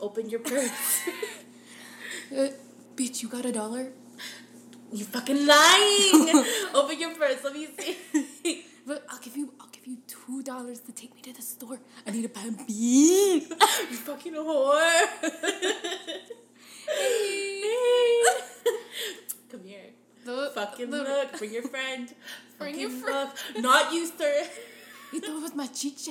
open your purse. Uh, bitch, you got a dollar? you fucking lying. open your purse. Let me see. But I'll give you, I'll give you two dollars to take me to the store. I need a puppy. you fucking whore. hey. Come here. The, Fucking the- look. Bring your friend. Bring Fucking your friend. look. Not you, sir. You thought it was my chiche.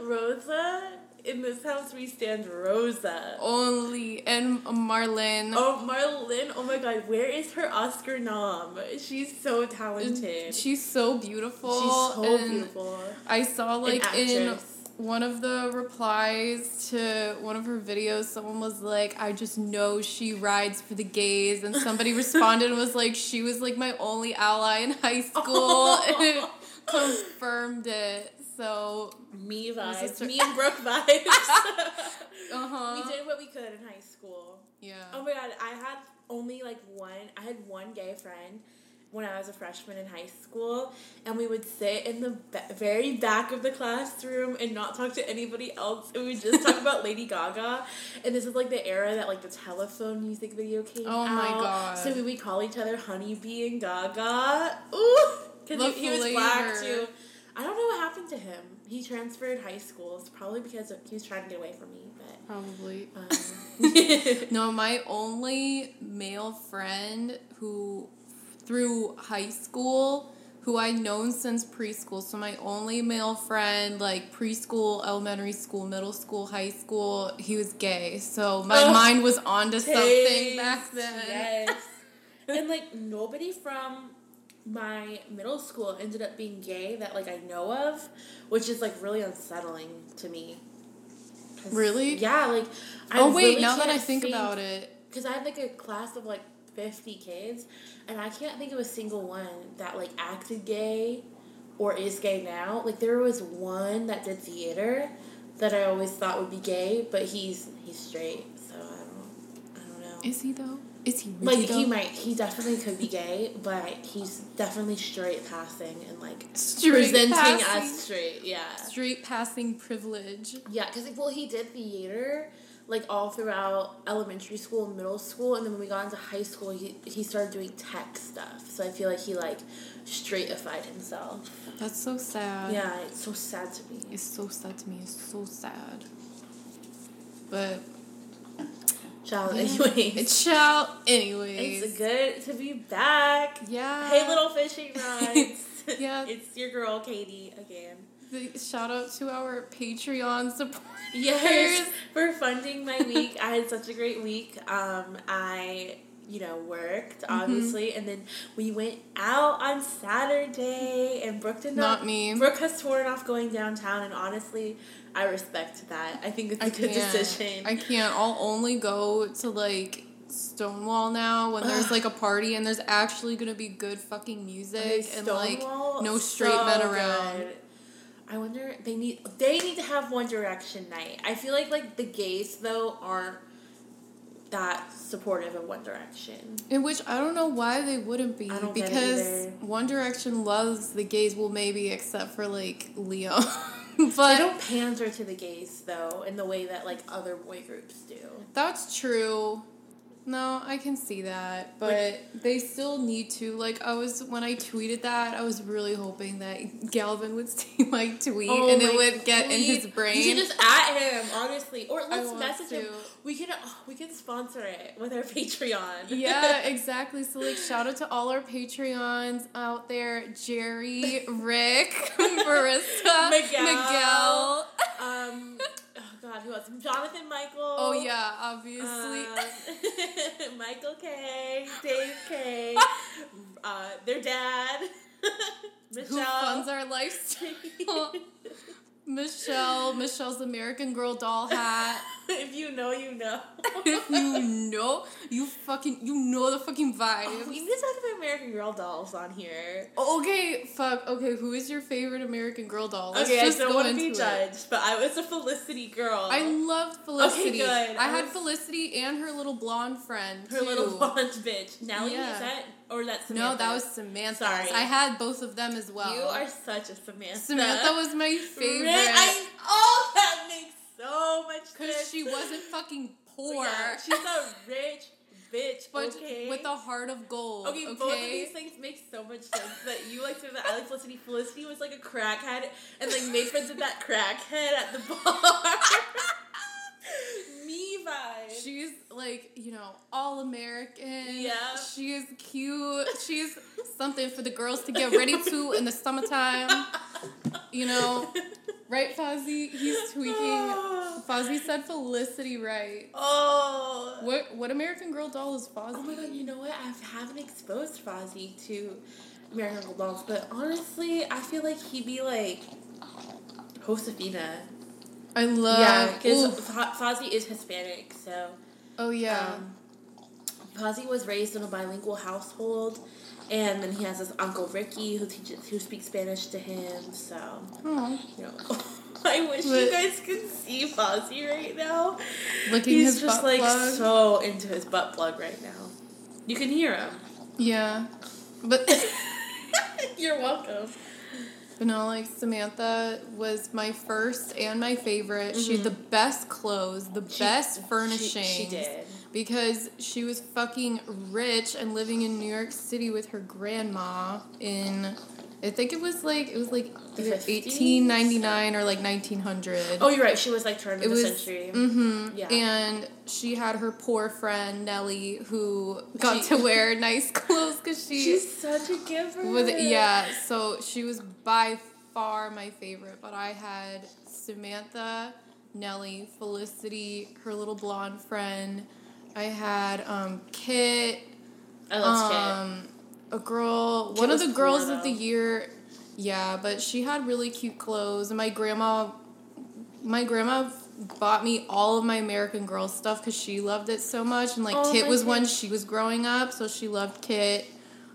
Rosa. In this house, we stand Rosa. Only and Marlene. Oh, Marlene. Oh my god, where is her Oscar nom? She's so talented. She's so beautiful. She's so and beautiful. I saw like in one of the replies to one of her videos, someone was like, I just know she rides for the gays. And somebody responded and was like, she was like my only ally in high school. and it confirmed it. So, Me vibes. Me and Brooke vibes. uh huh. we did what we could in high school. Yeah. Oh my god, I had only like one, I had one gay friend when I was a freshman in high school, and we would sit in the ba- very back of the classroom and not talk to anybody else, and we would just talk about Lady Gaga. And this is like the era that like the telephone music video came Oh out. my God. So we would call each other Honeybee and Gaga. Ooh! Because he, he was black too. I don't know what happened to him. He transferred high schools, probably because he was trying to get away from me, but. Probably. Um, No, my only male friend who, through high school, who I'd known since preschool. So my only male friend, like preschool, elementary school, middle school, high school, he was gay. So my Ugh. mind was onto something back then. Yes. and like nobody from my middle school ended up being gay that like I know of, which is like really unsettling to me. Really? Yeah, like I oh wait, really now that I can't think about it, because I had like a class of like fifty kids, and I can't think of a single one that like acted gay or is gay now. Like there was one that did theater that I always thought would be gay, but he's he's straight, so I don't I don't know. is he though? Is he Like he might, he definitely could be gay, but he's definitely straight passing and like Straight presenting passing. as straight. Yeah, straight passing privilege. yeah. Because well, he did theater like all throughout elementary school, and middle school, and then when we got into high school, he he started doing tech stuff. So I feel like he like straightified himself. That's so sad. Yeah, it's so sad to me. It's so sad to me. It's so sad. But Child, anyways, it's child. Anyways, it's good to be back. yeah. Hey, little fishing rods. Yeah. it's your girl Katie again. The- shout out to our Patreon supporters. Yes, for funding my week. I had such a great week. Um, I, you know, worked Mm-hmm. obviously, and then we went out on Saturday, and Brooke did not. Not me. Brooke has torn off going downtown, and honestly, I respect that. I think it's a I good can't. decision. I can't. I'll only go to like Stonewall now when there's like a party and there's actually gonna be good fucking music and like no straight so men around. good. I wonder they need they need to have One Direction night. I feel like like the gays though aren't that supportive of One Direction. In which I don't know why they wouldn't be I don't get it because. One Direction loves the gays. Well, maybe except for like Leo, They don't pander to the gays though in the way that like other boy groups do. That's true. No, I can see that, but they still need to. Like, I was when I tweeted that, I was really hoping that Galvin would see my tweet and it Oh would get in his brain. You should just at him, honestly, or let's message him. We can oh, we can sponsor it with our Patreon. yeah, exactly. So, like, shout out to all our Patreons out there: Jerry, Rick, Marissa, Miguel. Miguel. um. God, who else? Jonathan Michael. Oh yeah, obviously. Um, Michael K, Dave K, uh, their dad, Michelle. Who funds our lifestyle? Michelle, Michelle's American Girl doll hat. if you know, you know. if you know, you fucking, you know the fucking vibe. Oh, we need to talk about American Girl dolls on here. okay, fuck. Okay, who is your favorite American Girl doll? Let's okay, I just don't want to be it. judged, but I was a Felicity girl. I loved Felicity. Okay, good. I I had Felicity and her little blonde friend. her too. little blonde bitch. Nellie, Yeah. is that or that's No, that was Samantha. Sorry. I had both of them as well. You are such a Samantha. Samantha was my favorite. I, oh, that makes so much because she wasn't fucking poor. Yeah, she's a rich bitch. but okay. with a heart of gold. Okay, Okay, both of these things make so much sense that you like to that I like Felicity. Felicity was like a crackhead and like made friends with that crackhead at the bar. She's like, you know, all American. Yeah. She is cute. She's something for the girls to get ready to in the summertime. You know, right, Fozzie? He's tweaking. Fozzie said Felicity right. Oh. What what American Girl doll is Fozzie? Oh my god, you know what? I haven't exposed Fozzie to American Girl dolls, but honestly, I feel like he'd be like Josefina. I love. yeah, because. Fozzie is Hispanic, so. oh yeah. Um, Fozzie was raised in a bilingual household, and then he has his uncle Ricky who teaches who speaks Spanish to him. So oh, you know, I wish you guys could see Fozzie right now. licking He's his just butt like plug. so into his butt plug right now. You can hear him. yeah, but. You're welcome. But no, like Samantha was my first and my favorite. She had the best clothes, the best furnishings. Mm-hmm. She, she did. Because she was fucking rich and living in New York City with her grandma in I think it was like it was like either 50s? 1899 or like 1900. Oh, you're right. She was like turn of it the was century. hmm Yeah. And she had her poor friend Nellie who got She- to wear nice clothes because she She's such a giver. with yeah, so she was by far my favorite. But I had Samantha, Nellie, Felicity, her little blonde friend. I had um, Kit, I love Kit. A girl, one of the girls of the year. Yeah, but she had really cute clothes, and my grandma, my grandma bought me all of my American Girl stuff because she loved it so much, and like Oh, Kit was when she was growing up, so she loved Kit.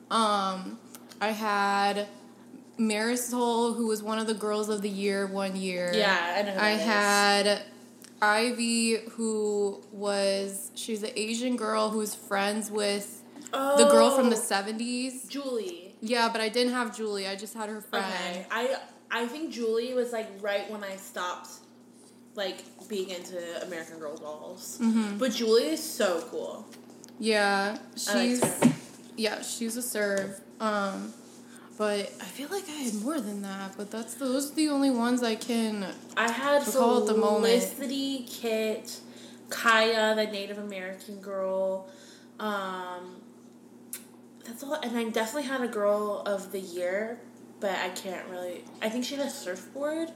Um, I had Marisol, who was one of the girls of the year one year. Yeah, I know. Who I had Ivy, who was she's an Asian girl who's friends with the girl from the Oh, seventies. Julie. Yeah, but I didn't have Julie. I just had her friend. Okay, I I think Julie was like right when I stopped like being into American Girl dolls. Mm-hmm. But Julie is so cool. Yeah, she's yeah, she's a serve. Um, but I feel like I had more than that. But that's those are the only ones I can. I had Recall at the moment. Felicity, Kit, Kaya, the Native American girl. Um, that's all, and I definitely had a girl of the year, but I can't really. I think she had a surfboard.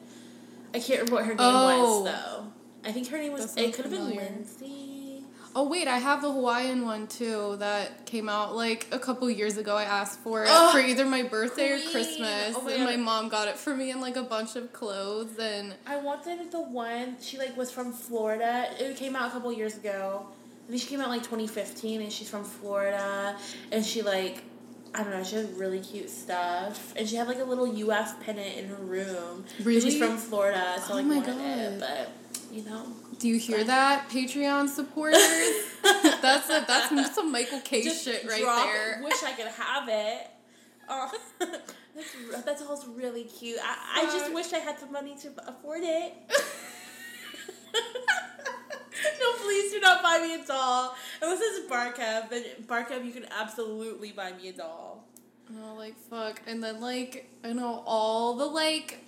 I can't remember what her name Oh. was though. I think her name was. It could have been. Lindsay. Oh wait, I have the Hawaiian one too that came out like a couple years ago. I asked for it Oh, for either my birthday queen. or Christmas, Oh my and God. my mom got it for me in like a bunch of clothes. And I wanted the one she like was from Florida. It came out a couple years ago. I think she came out like 2015, and she's from Florida, and she like. I don't know. She has really cute stuff, and she had like a little UF pennant in her room. Really? She's from Florida, so Oh like my wanted it, God. but you know, do you hear that, Patreon supporters? that's a, that's some Michael K Just shit right there. it. Wish I could have it. Oh, that's that's all really cute. I, I just wish I had the money to afford it. no, please do not buy me a doll. Unless it's Barkev, then Barkev, you can absolutely buy me a doll. Oh, like fuck, and then like I know all the like.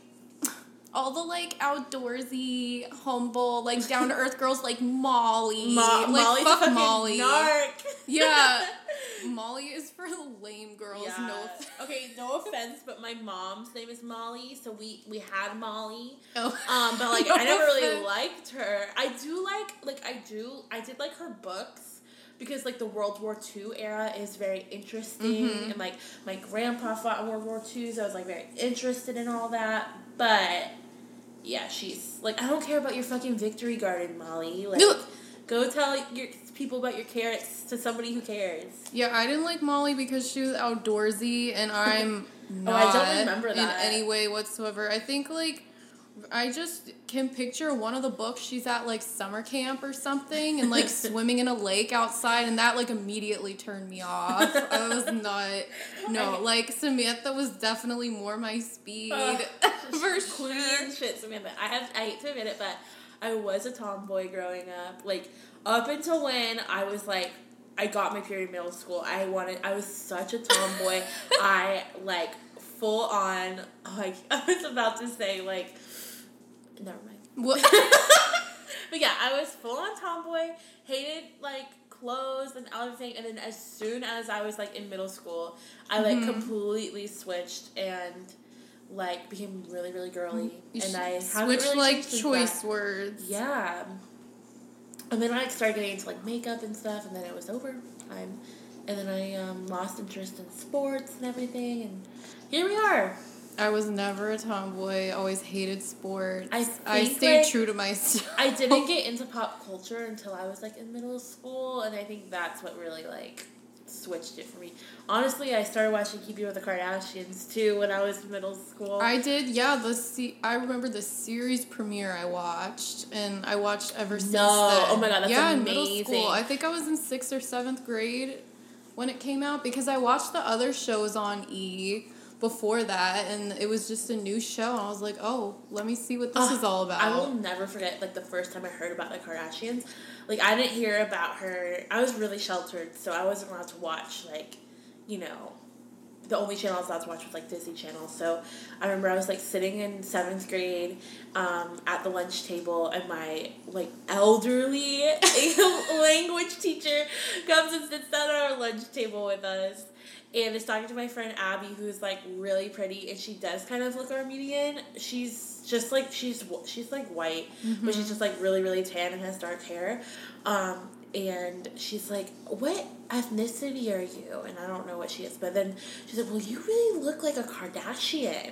All the like outdoorsy, humble, like down to earth girls like Molly. Mo- like Molly's fuck Molly. narc. Yeah. Molly is for the lame girls. Yeah. No. offense. okay, no offense, but my mom's name is Molly, so we we had Molly. Oh. Um, but like No I never really liked her. I do like like I do I did like her books because like the World War II era is very interesting Mhm. and like my grandpa fought in World War II, so I was like very interested in all that. But yeah, she's like I don't care about your fucking victory garden, Molly. Like No. go tell your people about your carrots to somebody who cares. Yeah, I didn't like Molly because she was outdoorsy, and I'm Oh, I not don't remember in any way whatsoever. I think like I just can picture one of the books she's at like summer camp or something, and like swimming in a lake outside, and that like immediately turned me off. I was not no like Samantha was definitely more my speed Ugh, for Queen sure. shit, Samantha. I have I hate to admit it, but I was a tomboy growing up. Like up until when I was like I got my period in middle school. I wanted I was such a tomboy. I like full on like I was about to say like never mind. What? But yeah, I was full on tomboy, hated like clothes and everything, and then as soon as I was like in middle school, I like Mhm. completely switched and like became really really girly, You and I haven't switch really like choice that. words. Yeah. And then I like, started getting into like makeup and stuff, and then it was over. I'm, and then I um, lost interest in sports and everything, and here we are. I was never a tomboy. Always hated sports. I I stayed like, true to myself. I didn't get into pop culture until I was like in middle school, and I think that's what really like switched it for me. Honestly, I started watching Keeping with the Kardashians too when I was in middle school. I did, yeah. The se- I remember the series premiere I watched, and I watched ever since. No. Oh then. Oh my God, that's yeah, in middle school. I think I was in sixth or seventh grade when it came out because I watched the other shows on E before that, and it was just a new show, and I was like, oh, let me see what this Ugh, is all about. I will never forget like the first time I heard about the Kardashians. Like I didn't hear about her. I was really sheltered, so I wasn't allowed to watch like, you know, the only channel I was allowed to watch was like Disney Channel. So I remember I was like sitting in seventh grade um, at the lunch table, and my like elderly language teacher comes and sits down at our lunch table with us. And is talking to my friend Abby, who's like really pretty, and she does kind of look Armenian. She's just like she's she's like white, but she's just like really really tan and has dark hair. Um, and she's like, "What ethnicity are you?" And I don't know what she is, but then she's like, "Well, you really look like a Kardashian."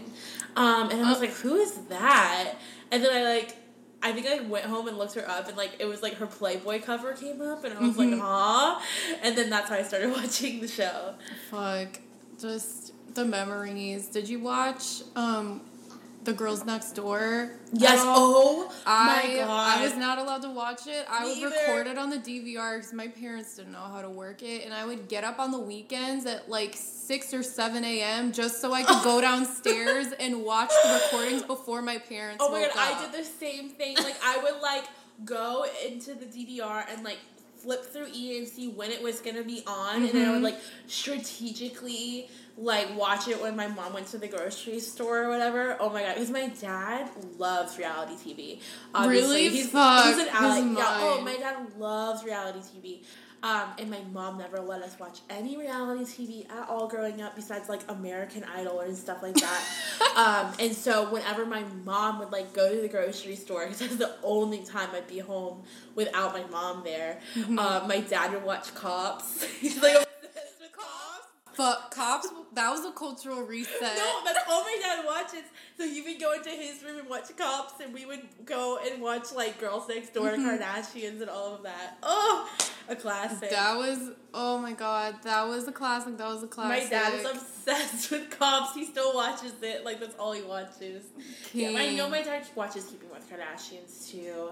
Um, and I was like, "Who is that?" And then I like. I think I went home and looked her up, and like it was like her Playboy cover came up, and I was like, Mhm. "Huh?" And then that's how I started watching the show. Fuck, just the memories. Did you watch um, The Girls Next Door? Yes. Oh I my god. I was not allowed to watch it. I Me would either. record it on the DVR because my parents didn't know how to work it, and I would get up on the weekends at like six or seven a.m. just so I could go downstairs and watch the recordings before my parents. Oh my god, woke I did the same thing. Like I would like go into the DVR and like flip through E and see when it was gonna be on, and then I would Mhm. like strategically like watch it when my mom went to the grocery store or whatever. Oh my god, because my dad loves reality TV. Obviously, Really? he's Fuck he's an ally. Yeah, oh my dad loves reality TV. Um, and my mom never let us watch any reality TV at all growing up, besides like American Idol and stuff like that. um, and so whenever my mom would like go to the grocery store, because that's the only time I'd be home without my mom there, Mm-hmm. uh, my dad would watch Cops. He's like Cops. Fuck cops. That was a cultural reset. No, that's all my dad watches. So he would go into his room and watch Cops, and we would go and watch like Girls Next Door, Mhm. Kardashians, and all of that. Oh, a classic. That was oh my god, that was a classic. That was a classic. my dad is obsessed with Cops. He still watches it. Like that's all he watches. Yeah, I know my dad watches Keeping with Kardashians too.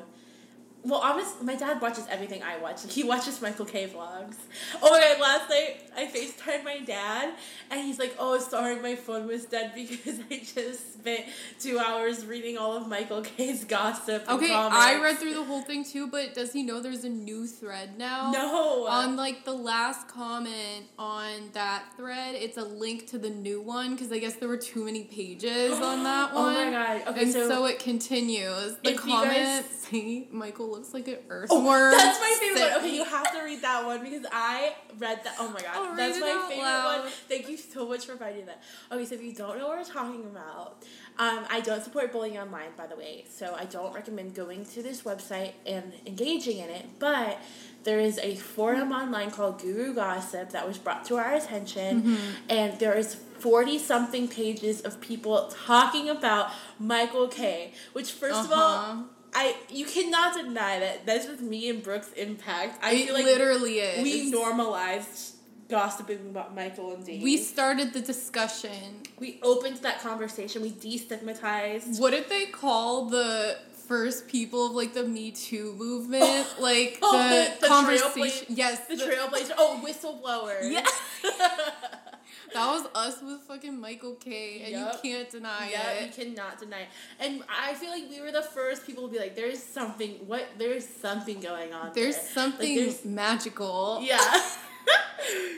Well, honest, my dad watches everything I watch. He watches Michael K vlogs. Oh my god! Last night I Facetimed my dad, and he's like, "Oh, sorry, my phone was dead because I just spent two hours reading all of Michael K's gossip." Okay, comments." I read through the whole thing too, but does he know there's a new thread now? No. On like the last comment on that thread, it's a link to the new one because I guess there were too many pages on that Oh one. my god! Okay, and so, so, it continues. The If you comment guys- Michael looks like an Oh, earthworm. that's my favorite one. Okay, you have to read that one because I read that. Oh my god, I'll that's my favorite loud. one. Thank you so much for finding that. Okay, so if you don't know what we're talking about, um, I don't support bullying online, by the way. So I don't recommend going to this website and engaging in it. But there is a forum online called Guru Gossip that was brought to our attention, Mm-hmm. and there is. 40 something pages of people talking about Michael K, which first of all, Uh-huh. I you cannot deny that that's just me and Brooke's impact. I it feel like literally is. we normalized gossiping about Michael and Dave. We started the discussion. we opened that conversation. We destigmatized. What did they call the first people of like the Me Too movement? Like Oh, the, the- the conversation. Yes, The trailblazer. Oh, whistleblower. Yes. That was us with fucking Michael K, and Yup. you can't deny Yeah, it. Yeah, you cannot deny it. And I feel like we were the first people to be like, there's something, what, there's something going on There's there. something Like, there's- magical. Yeah.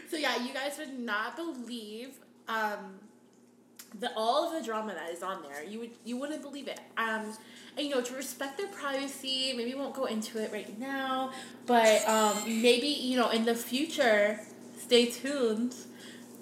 so yeah, you guys would not believe um, the all of the drama that is on there. You would you wouldn't believe it. Um, and you know to respect their privacy. Maybe we won't go into it right now, but um, maybe you know in the future, stay tuned.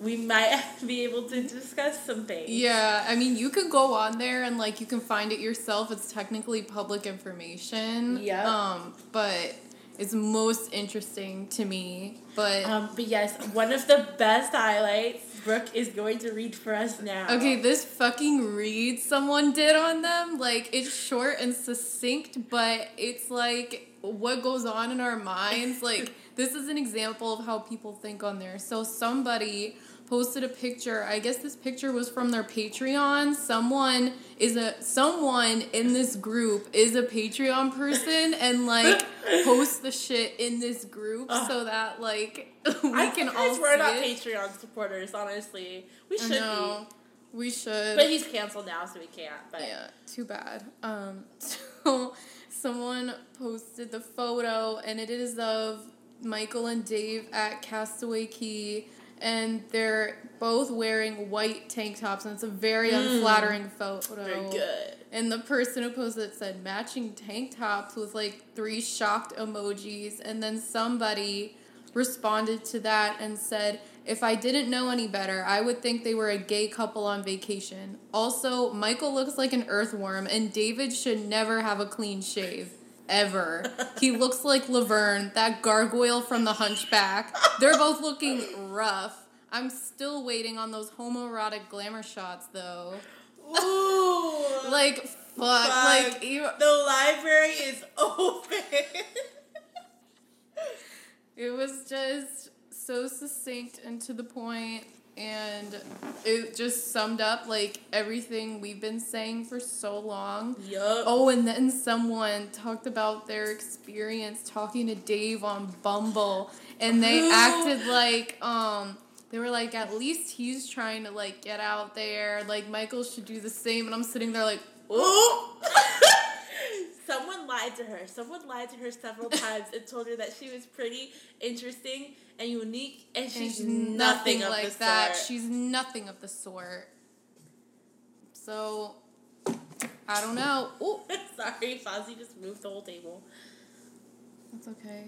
We might be able to discuss some things. Yeah, I mean, you can go on there and like you can find it yourself. It's technically public information. Yep. Um, but it's most interesting to me. But Um, but yes, one of the best highlights Brooke is going to read for us now. okay, this fucking read someone did on them, like it's short and succinct, but it's like what goes on in our minds. Like this is an example of how people think on there. So somebody posted a picture. I guess this picture was from their Patreon. Someone is a someone in this group is a Patreon person and like posts the shit in this group Ugh. so that like we I'm can all we're not it. Patreon supporters, honestly. We I should know. We should. But he's canceled now, so we can't. But Yeah, too bad. Um, so someone posted the photo, and it is of Michael and Dave at Castaway Cay, and they're both wearing white tank tops, and it's a very Mm. unflattering photo. very good. And the person who posted it said matching tank tops with like three shocked emojis, and then somebody responded to that and said, if I didn't know any better, I would think they were a gay couple on vacation. Also, Michael looks like an earthworm, and David should never have a clean shave. Ever. he looks like Laverne, that gargoyle from the hunchback. They're both looking rough. I'm still waiting on those homoerotic glamour shots, though. Ooh. Like, fuck. Fuck. Like, you, the library is open. it was just so succinct and to the point, it just summed up, like, everything we've been saying for so long. yup. Oh, and then someone talked about their experience talking to Dave on Bumble, and they acted like um they were like at least he's trying to like get out there, like Michael should do the same, and I'm sitting there like, Ooh. Someone lied to her. Someone lied to her several times and told her that she was pretty interesting and unique, and she's, she's nothing, nothing of like the that. sort. She's nothing of the sort. So I don't know. Oh, Sorry, Fozzie just moved the whole table. that's okay.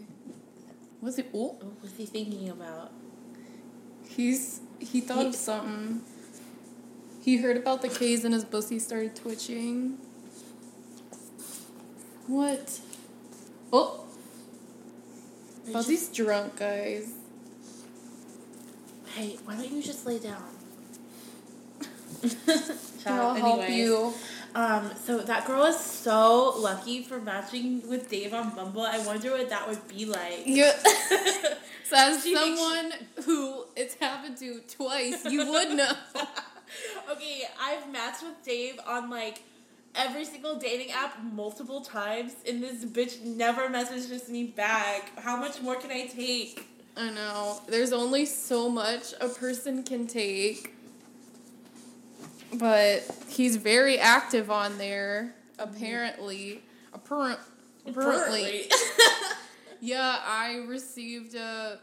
Was it? Oh, What was he thinking about? He's he thought He- of something. He heard about the K's and his pussy started twitching. What? Oh, Fozzie's drunk, guys. Hey, why don't you just lay down? I'll help you. Um, so that girl is so lucky for matching with Dave on Bumble. I wonder what that would be like. Yeah. so as She someone who it's happened to twice, you would know. okay, I've matched with Dave on like every single dating app multiple times, and this bitch never messages me back. How much more can I take? I know. There's only so much a person can take. But he's very active on there, apparently. Apparent, apparently. Yeah, I received a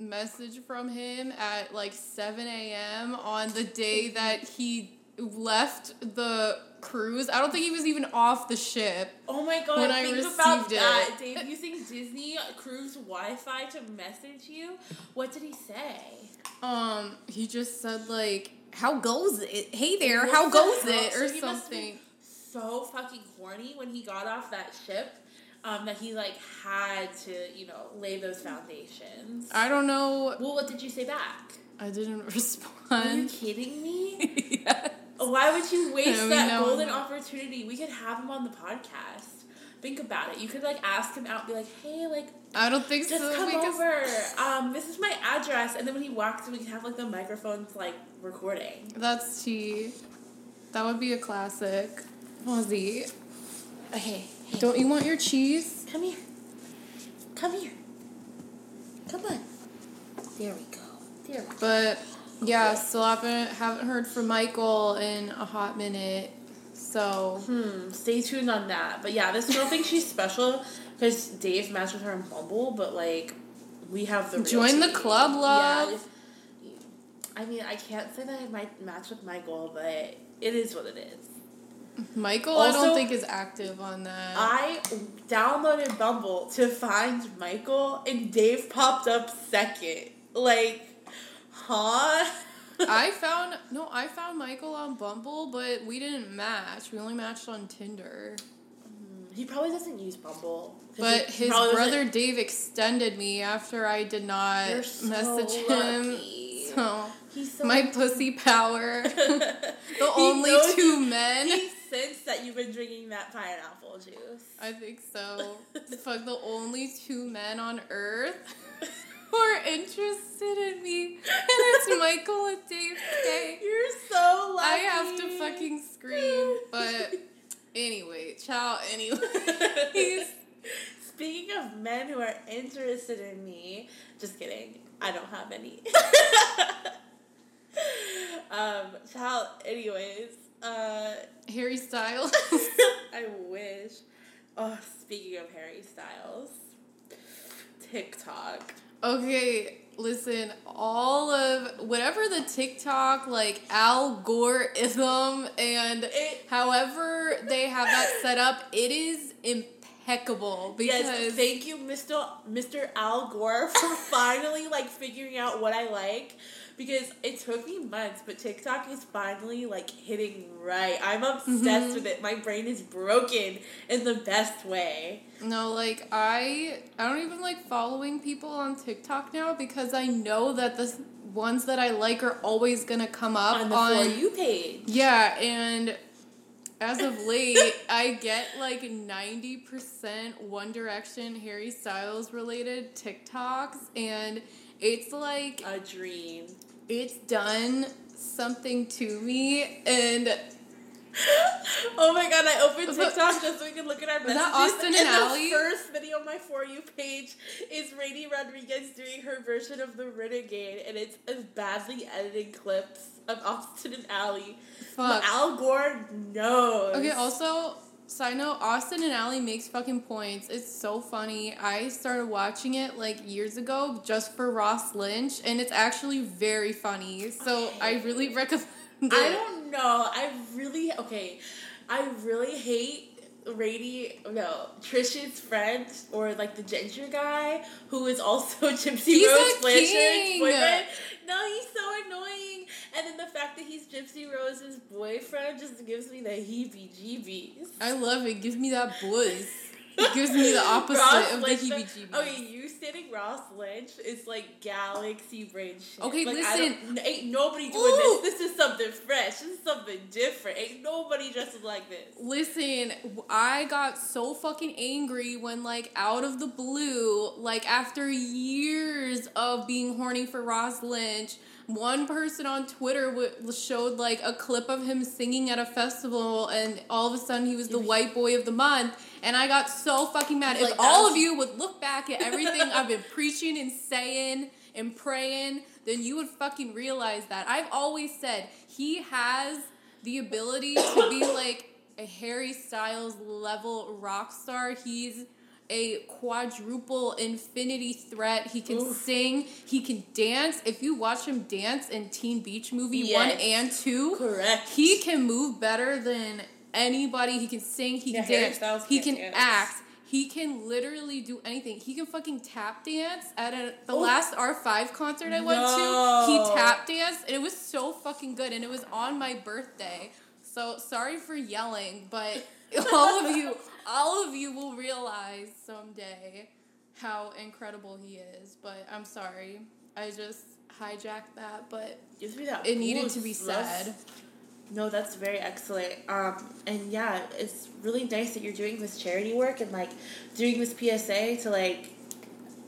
message from him at like 7 a.m. on the day that he left the cruise. I don't think he was even off the ship. Oh my god, When I think about received that. it. Dave using Disney Cruise Wi Fi to message you. What did he say? Um, he just said like, "How goes it? Hey there, What how goes hell? it?" or So he must have something. So fucking horny when he got off that ship. Um, that he like had to, you know, lay those foundations. I don't know. well, what did you say back? I didn't respond. Are you kidding me? yes. Why would you waste that golden opportunity? We could have him on the podcast. Think about it. You could like ask him out, be like, "Hey, like, I don't think just so. come because- over. Um, this is my address." And then when he walks, in, we can have like the microphones like recording. That's tea. That would be a classic. Fozzie, Okay, hey, don't you want your cheese? come here. Come here. Come on. There we go. There we go. But Yeah, still haven't haven't heard from Michael in a hot minute. So Hmm. Stay tuned on that. But yeah, this girl thinks she's special because Dave matched with her in Bumble, but like we have the Join the club, love. Yeah, I mean, I can't say that I might match with Michael, but it is what it is. Michael, I don't think is active on that. I downloaded Bumble to find Michael, and Dave popped up second. Like, huh? I found no, I found Michael on Bumble, but we didn't match. We only matched on Tinder. he probably doesn't use Bumble. But his probably doesn't- brother Dave extended me after I did not so message lucky. him. So He's so my pussy power. the He only two men. He sensed that you've been drinking that pineapple juice. I think so. Fuck the only two men on earth are interested in me. And it's Michael and Dave K. You're so lucky. I have to fucking scream. But anyway, ciao anyway. Speaking of men who are interested in me, just kidding. I don't have any. um, child. Anyways, uh, Harry Styles. I wish. Oh, speaking of Harry Styles, TikTok. Okay, listen, all of whatever the TikTok like Al Gore ism and It- however they have that set up, it is impeccable because yes, thank you, Mr. Mr. Al Gore, for finally like figuring out what I like. Because it took me months, but TikTok is finally like hitting right. I'm obsessed Mhm. with it. My brain is broken in the best way. no, like I I don't even like following people on TikTok now because I know that the ones that I like are always gonna come up on the For You page. Yeah, and as of late, I get like 90% One Direction Harry Styles related TikToks, and it's like, A dream. it's done something to me, and oh my god, I opened TikTok just so we can look at our messages. that Austin and and Ally? the first video on my For You page is Raini Rodriguez doing her version of the Renegade, and it's as badly edited clips of Austin and Ally. But. Al Gore knows. Okay, also, side note, Austin and Ally makes fucking points. It's so funny. I started watching it like years ago just for Ross Lynch, and it's actually very funny. So I really recommend it. I don't know. I really okay. I really hate Rady. No, Trisha's friend or like the ginger guy who is also Gypsy He's Rose Blanchard's boyfriend. No, he's so annoying. And then the fact that he's Gypsy Rose's boyfriend just gives me the heebie-jeebies. I love it. Gives me that buzz. It gives me the opposite Ross of the Lynch- heebie-jeebies. Okay, you stating Ross Lynch is like galaxy brain shit. Okay, like, I listen. ain't nobody doing Ooh. this. This is something fresh. This is something different. Ain't nobody dressing like this. Listen, I got so fucking angry when, like, out of the blue, like, after years of being horny for Ross Lynch, one person on Twitter w- showed, like, a clip of him singing at a festival, and all of a sudden he was the white boy of the month, and I got so fucking mad. Like, if all that's- of you would look back at everything I've been preaching and saying and praying, then you would fucking realize that. I've always said he has the ability to be like a Harry Styles level rock star. He's a quadruple infinity threat. He can Oof. sing, he can dance. If you watch him dance in Teen Beach Movie Yes. 1 and 2, Correct. he can move better than anybody. He can sing, he can dance, he can't dance. act. He can literally do anything. He can fucking tap dance at a, the last R5 concert I went to. He tap danced and it was so fucking good and it was on my birthday. So sorry for yelling, but all of you all of you will realize someday how incredible he is. But I'm sorry. I just hijacked that, but Gives me that. it needed to be said. No, that's very excellent. Um, and yeah, it's really nice that you're doing this charity work and like doing this PSA to like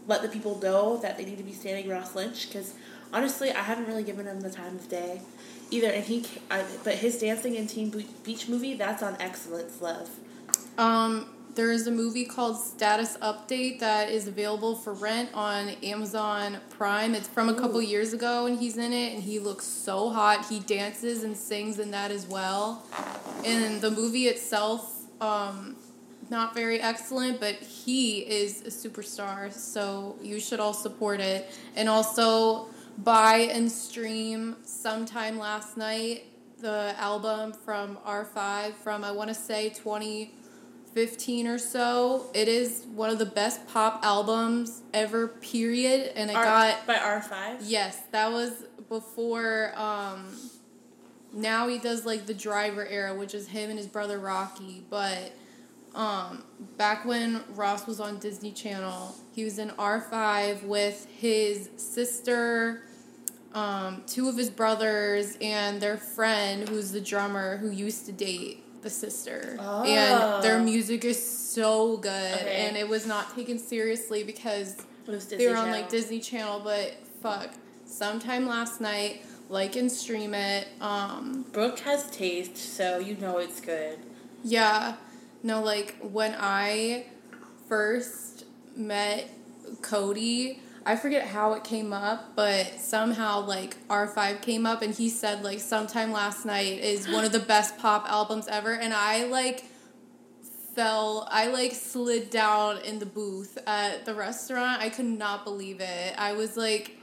let the people know that they need to be standing Ross Lynch because honestly, I haven't really given him the time of day either. And he, I, but his dancing in Teen Beach movie, that's on excellence, love. Um, there is a movie called Status Update that is available for rent on Amazon Prime. It's from a couple Ooh. years ago, and he's in it, and he looks so hot. He dances and sings in that as well. And the movie itself, um, not very excellent, but he is a superstar, so you should all support it. And also buy and stream sometime last night the album from R5 from I want to say 2015 or so. It is one of the best pop albums ever period and it R- got by R five. Yes, that was before. Um, now he does like the driver era, which is him and his brother Rocky. But um, back when Ross was on Disney Channel, he was in R five with his sister, um, two of his brothers, and their friend, who's the drummer who used to date the sister. And their Oh. music is so good, Okay. and it was not taken seriously because they were on Channel. like Disney Channel, but fuck. Sometime last night, like and stream it. Um, Brooke has taste, so you know it's good. yeah, no, like when I first met Cody, I forget how it came up, but somehow like R5 came up and he said like sometime last night is one of the best pop albums ever and I like fell I like slid down in the booth at the restaurant. I could not believe it. I was like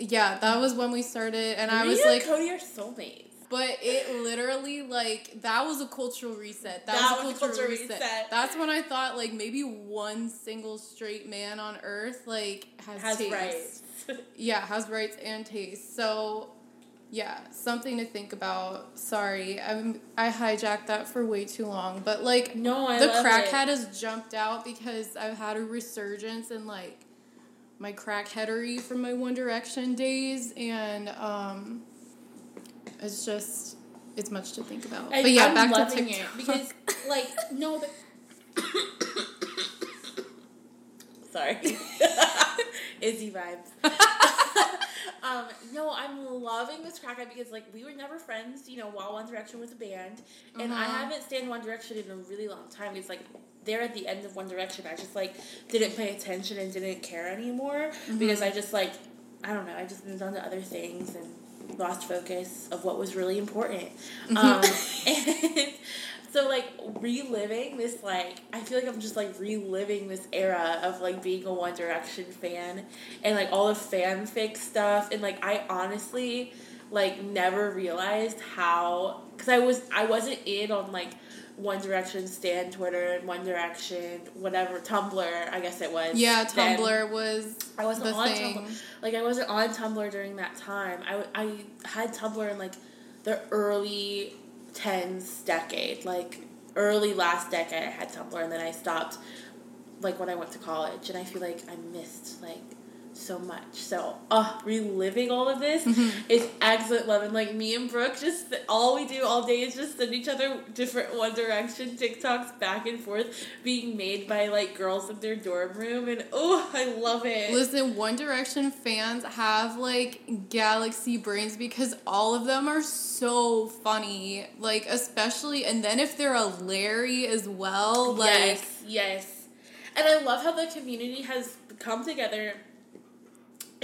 yeah, that was when we started and I Me was like Cody are soulmates. But it literally like that was a cultural reset. That, That was a cultural, reset. reset. That's when I thought like maybe one single straight man on earth like has, Has taste. rights. Yeah, has rights and taste. So yeah, something to think about. Sorry, I'm I hijacked that for way too long. But like no, I the crackhead it. has jumped out because I've had a resurgence in like my crackheadery from my One Direction days, and um, it's just it's much to think about. I, but yeah, I'm back to TikTok because, like, no. The... Sorry, Izzy vibes. um, no, I'm loving this crackhead because, like, we were never friends. You know, while One Direction was a band, and I Uh-huh. haven't stayed One Direction in a really long time. It's like they're at the end of One Direction. I just like didn't pay attention and didn't care anymore because I just like I don't know. I just moved on to other things and lost focus of what was really important. Um, and so like reliving this like I feel like I'm just like reliving this era of like being a One Direction fan and like all the fanfic stuff and like I honestly like never realized how because I was I wasn't in on like One Direction Stan Twitter and One Direction whatever Tumblr I guess it was Yeah, then. Tumblr was I wasn't on thing. Tumblr. Like I wasn't on Tumblr during that time. I I had Tumblr in like the early tens decade, like early last decade. I had Tumblr, and then I stopped, like when I went to college, and I feel like I missed like so much. So, uh, reliving all of this is excellent love. And like me and Brooke, just all we do all day is just send each other different One Direction TikToks back and forth, being made by like girls in their dorm room, and oh, I love it. Listen, One Direction fans have like galaxy brains because all of them are so funny. Like, especially, and then if they're a Larry as well, like, yes, yes. And I love how the community has come together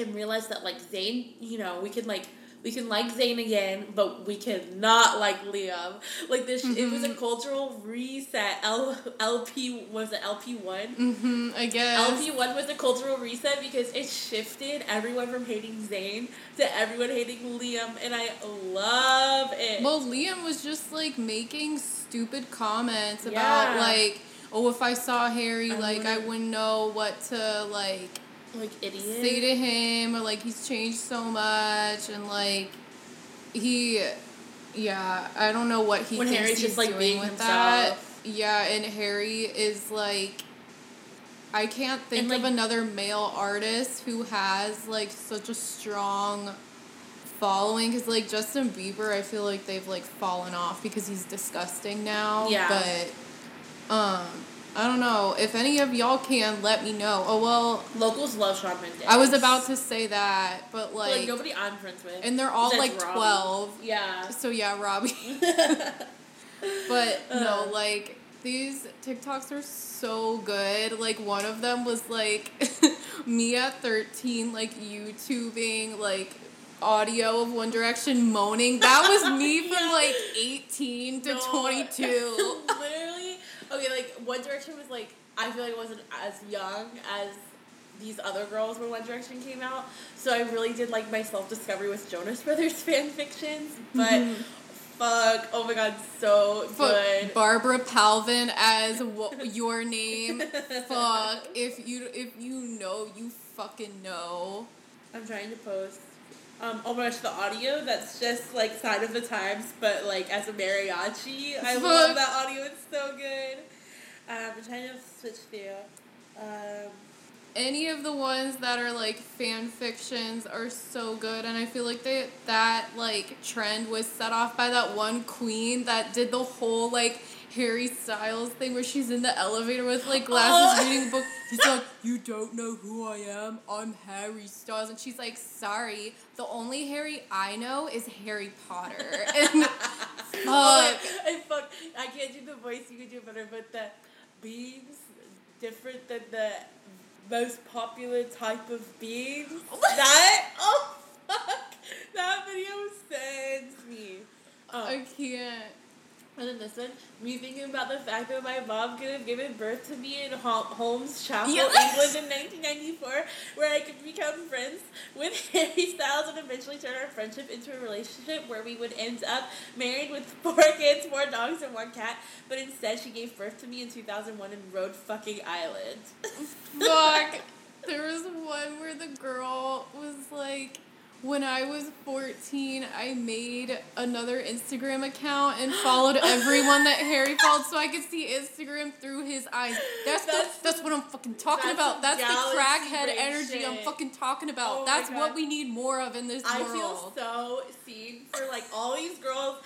and realized that like Zayn, you know, we can like we can like Zayn again, but we cannot like Liam. Like this, it was a cultural reset. L, LP was it LP one? hmm I guess. LP one was a cultural reset because it shifted everyone from hating Zayn to everyone hating Liam, and I love it. Well, Liam was just like making stupid comments Yeah. about like, oh, if I saw Harry, I like I wouldn't- wouldn't know what to like like idiot. say to him, or like he's changed so much, and like he, yeah, I don't know what he When thinks Harry's he's just, like, doing being with that. Yeah, and Harry is like. I can't think And, of another male artist who has like such a strong following because like Justin Bieber, I feel like they've like fallen off because he's disgusting now. Yeah. But um, I don't know if any of y'all can let me know. Oh well, Locals love Shawn Mendes. I was about to say that, but But, like, like, nobody I'm friends with. and they're all like Robbie. twelve. Yeah. So yeah, Robbie. But no, Uh. like These TikToks are so good. Like one of them was like me at 13 like YouTubing like audio of One Direction moaning. That was me from Yeah. like 18 to No, 22. Literally, okay. Like One Direction was like I feel like it wasn't as young as these other girls when One Direction came out. So I really did like my self discovery with Jonas Brothers fan fictions. But Mhm. fuck, oh my god, so Fuck, good. Barbara Palvin as your name. Fuck if you if you know you fucking know. I'm trying to post. Um, oh my gosh, the audio that's just like sign of the times, but like as a mariachi. I love that audio. It's so good. Um, I'm trying to switch through. Um, any of the ones that are like fan fictions are so good and i feel like they that like trend was set off by that one queen that did the whole like harry styles thing where she's in the elevator with like glasses Oh. reading a book he's like you don't know who i am i'm harry styles and she's like sorry the only harry i know is harry potter and oh, fuck I, fuck. I can't do the voice. You can do it better, but the beings different than the most popular type of beings. that oh fuck, that video sends me. Oh. i can't And then this one, me thinking about the fact that my mom could have given birth to me in Holmes Chapel, Yeah. England in 1994, where I could become friends with Harry Styles and eventually turn our friendship into a relationship where we would end up married with four kids, four dogs, and one cat. But instead, she gave birth to me in 2001 in Rhode fucking Island. Fuck. There was one where the girl was like, when I was 14, I made another Instagram account and followed everyone that Harry followed so I could see Instagram through his eyes. That's That's the, that's what I'm fucking talking that's about. That's the crackhead energy I'm fucking talking about. Oh that's what we need more of in this I world. I feel so seen for like all these girls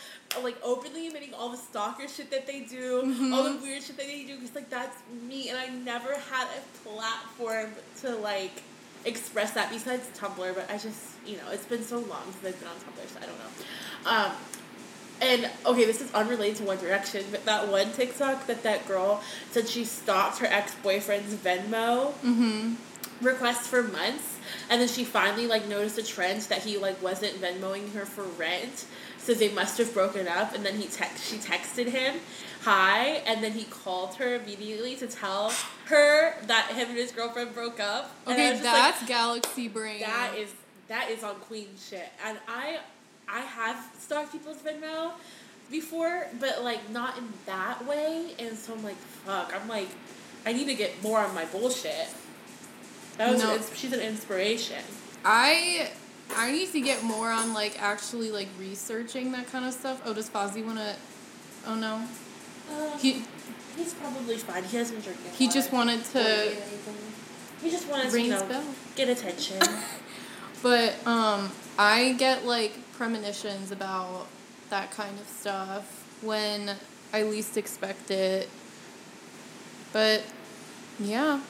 like openly admitting all the stalker shit that they do, Mhm. all the weird shit that they do. Because like that's me, and I never had a platform to like express that besides Tumblr. But I just you know it's been so long since I've been on Tumblr, so I don't know. Um, and okay, this is unrelated to One Direction, but that one TikTok that that girl said she stalked her ex boyfriend's Venmo mm-hmm. requests for months and then she finally like noticed a trend that he like wasn't venmoing her for rent so they must have broken up and then he text she texted him hi and then he called her immediately to tell her that him and his girlfriend broke up Okay, just like, that's galaxy brain. that is that is on queen shit and i i have stalked people's venmo before but like not in that way and so i'm like fuck i'm like i need to get more on my bullshit that was No. it's, she's an inspiration I I need to get more on like actually like researching that kind of stuff. Oh, does Fozzie wanna? Oh no, uh, he he's probably fine he hasn't drinking he just wanted to he just wanted to you know, get attention But um, I get like premonitions about that kind of stuff when I least expect it. But yeah.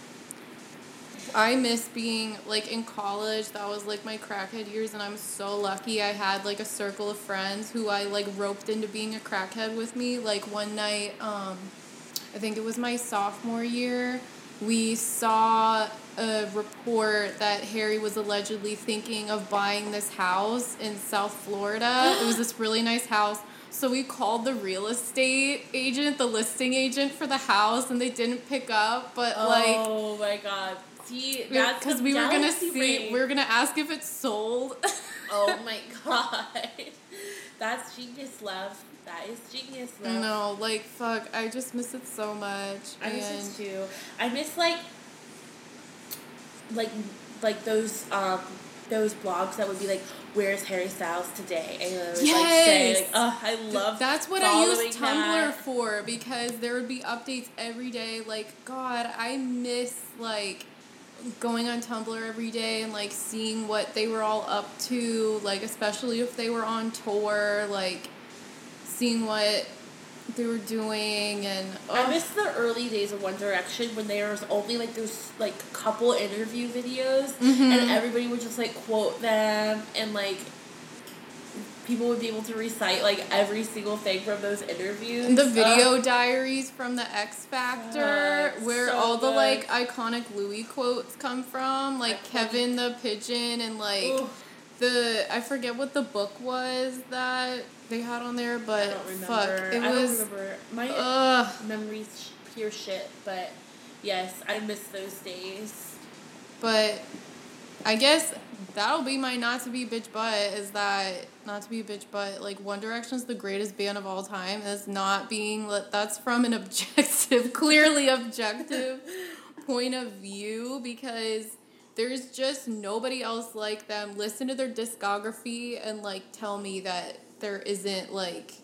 I miss being like in college. That was like my crackhead years, and I'm so lucky I had like a circle of friends who I like roped into being a crackhead with me. Like one night, um, I think it was my sophomore year, we saw a report that Harry was allegedly thinking of buying this house in South Florida. it was this really nice house. So we called the real estate agent, the listing agent for the house, and they didn't pick up. But like, oh my god see that's because we were gonna see, brain. we were gonna ask if it's sold. oh my god that's genius love that is genius love no, like fuck, I just miss it so much. I miss and it too. I miss like like like those um those blogs that would be like, "Where's Harry Styles today?" And it would like say like, "Oh, I love." That's what I use Tumblr that. for because there would be updates every day. Like, God, I miss like going on Tumblr every day and like seeing what they were all up to, like especially if they were on tour, like seeing what they were doing and I oh, miss the early days of One Direction when there was only like those like couple interview videos Mhm. and everybody would just like quote them and like people would be able to recite like every single thing from those interviews. The video Ugh. diaries from the X Factor, God, where so all the like iconic Louis quotes come from, like Iconic. Kevin the pigeon and like Ooh, the I forget what the book was that they had on there, I but fuck, it I was don't remember. My ugh. memories pure shit, but yes, I miss those days. But I guess that'll be my not to be bitch butt is that not to be a bitch but like One Direction is the greatest band of all time is not being that's from an objective clearly objective point of view because there's just nobody else like them. Listen to their discography and like tell me that there isn't like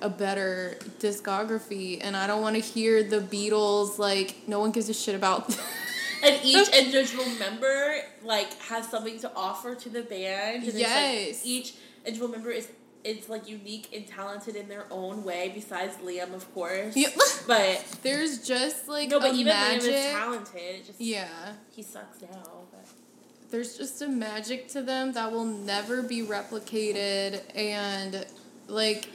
a better discography and I don't want to hear the Beatles like no one gives a shit about And each individual member like has something to offer to the band. And it's, like, Yes. each individual member is it's like unique and talented in their own way. Besides Liam, of course. Yeah. But There's just like no, but a even magic. Liam is talented. It just yeah. he sucks now. But There's just a magic to them that will never be replicated and like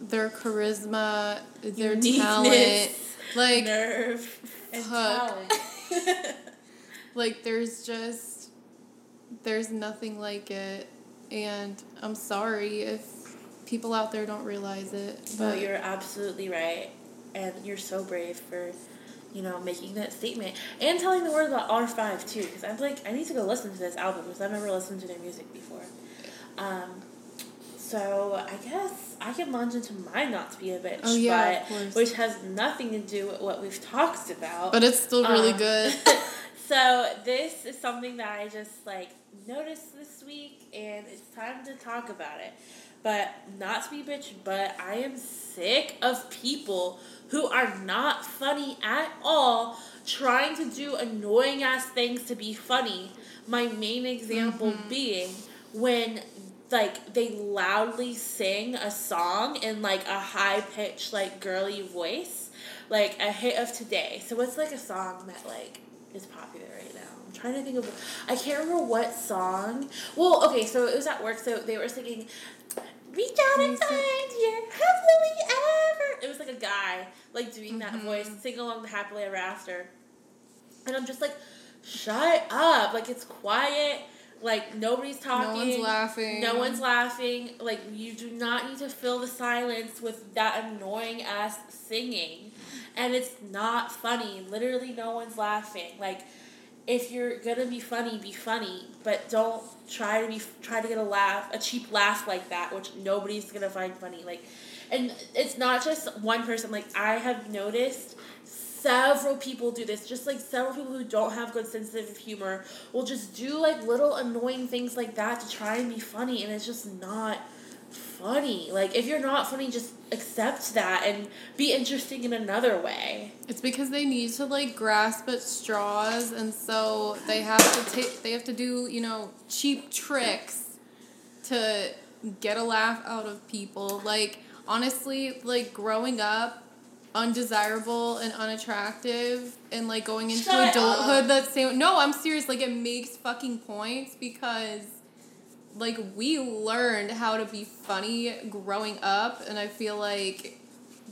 their charisma, their Uniqueness, talent. Like nerve and talent. like there's just there's nothing like it and I'm sorry if people out there don't realize it. No, But you're absolutely right, and you're so brave for, you know, making that statement and telling the world about R five too. Because I'm like, I need to go listen to this album because I've never listened to their music before. Um, so I guess I can launch into my not to be a bitch, Oh, yeah, but, which has nothing to do with what we've talked about. but it's still really Um, good. so this is something that I just like noticed this week, and it's time to talk about it. But not to be bitch, but I am sick of people who are not funny at all, trying to do annoying ass things to be funny. My main example mm-hmm. being when like they loudly sing a song in like a high pitched like girly voice like a hit of today so what's like a song that like is popular right now i'm trying to think of i can't remember what song well okay so it was at work so they were singing reach out and Can you sing- find your happily ever it was like a guy like doing that Mhm. voice sing along the happily ever after and i'm just like shut up like it's quiet like nobody's talking no one's laughing. no one's laughing. Like you do not need to fill the silence with that annoying ass singing. And it's not funny. Literally no one's laughing. Like if you're gonna be funny, be funny, but don't try to be try to get a laugh, a cheap laugh like that, which nobody's gonna find funny. Like, and it's not just one person. Like I have noticed several people do this. Just like several people who don't have good sense of humor will just do like little annoying things like that to try and be funny, and it's just not funny. Like if you're not funny, just accept that and be interesting in another way. It's because they need to like grasp at straws, and so they have to take. They have to do you know cheap tricks to get a laugh out of people. Like honestly, like growing up undesirable and unattractive and like going into Shut adulthood up. that's same no i'm serious like it makes fucking points because like we learned how to be funny growing up and i feel like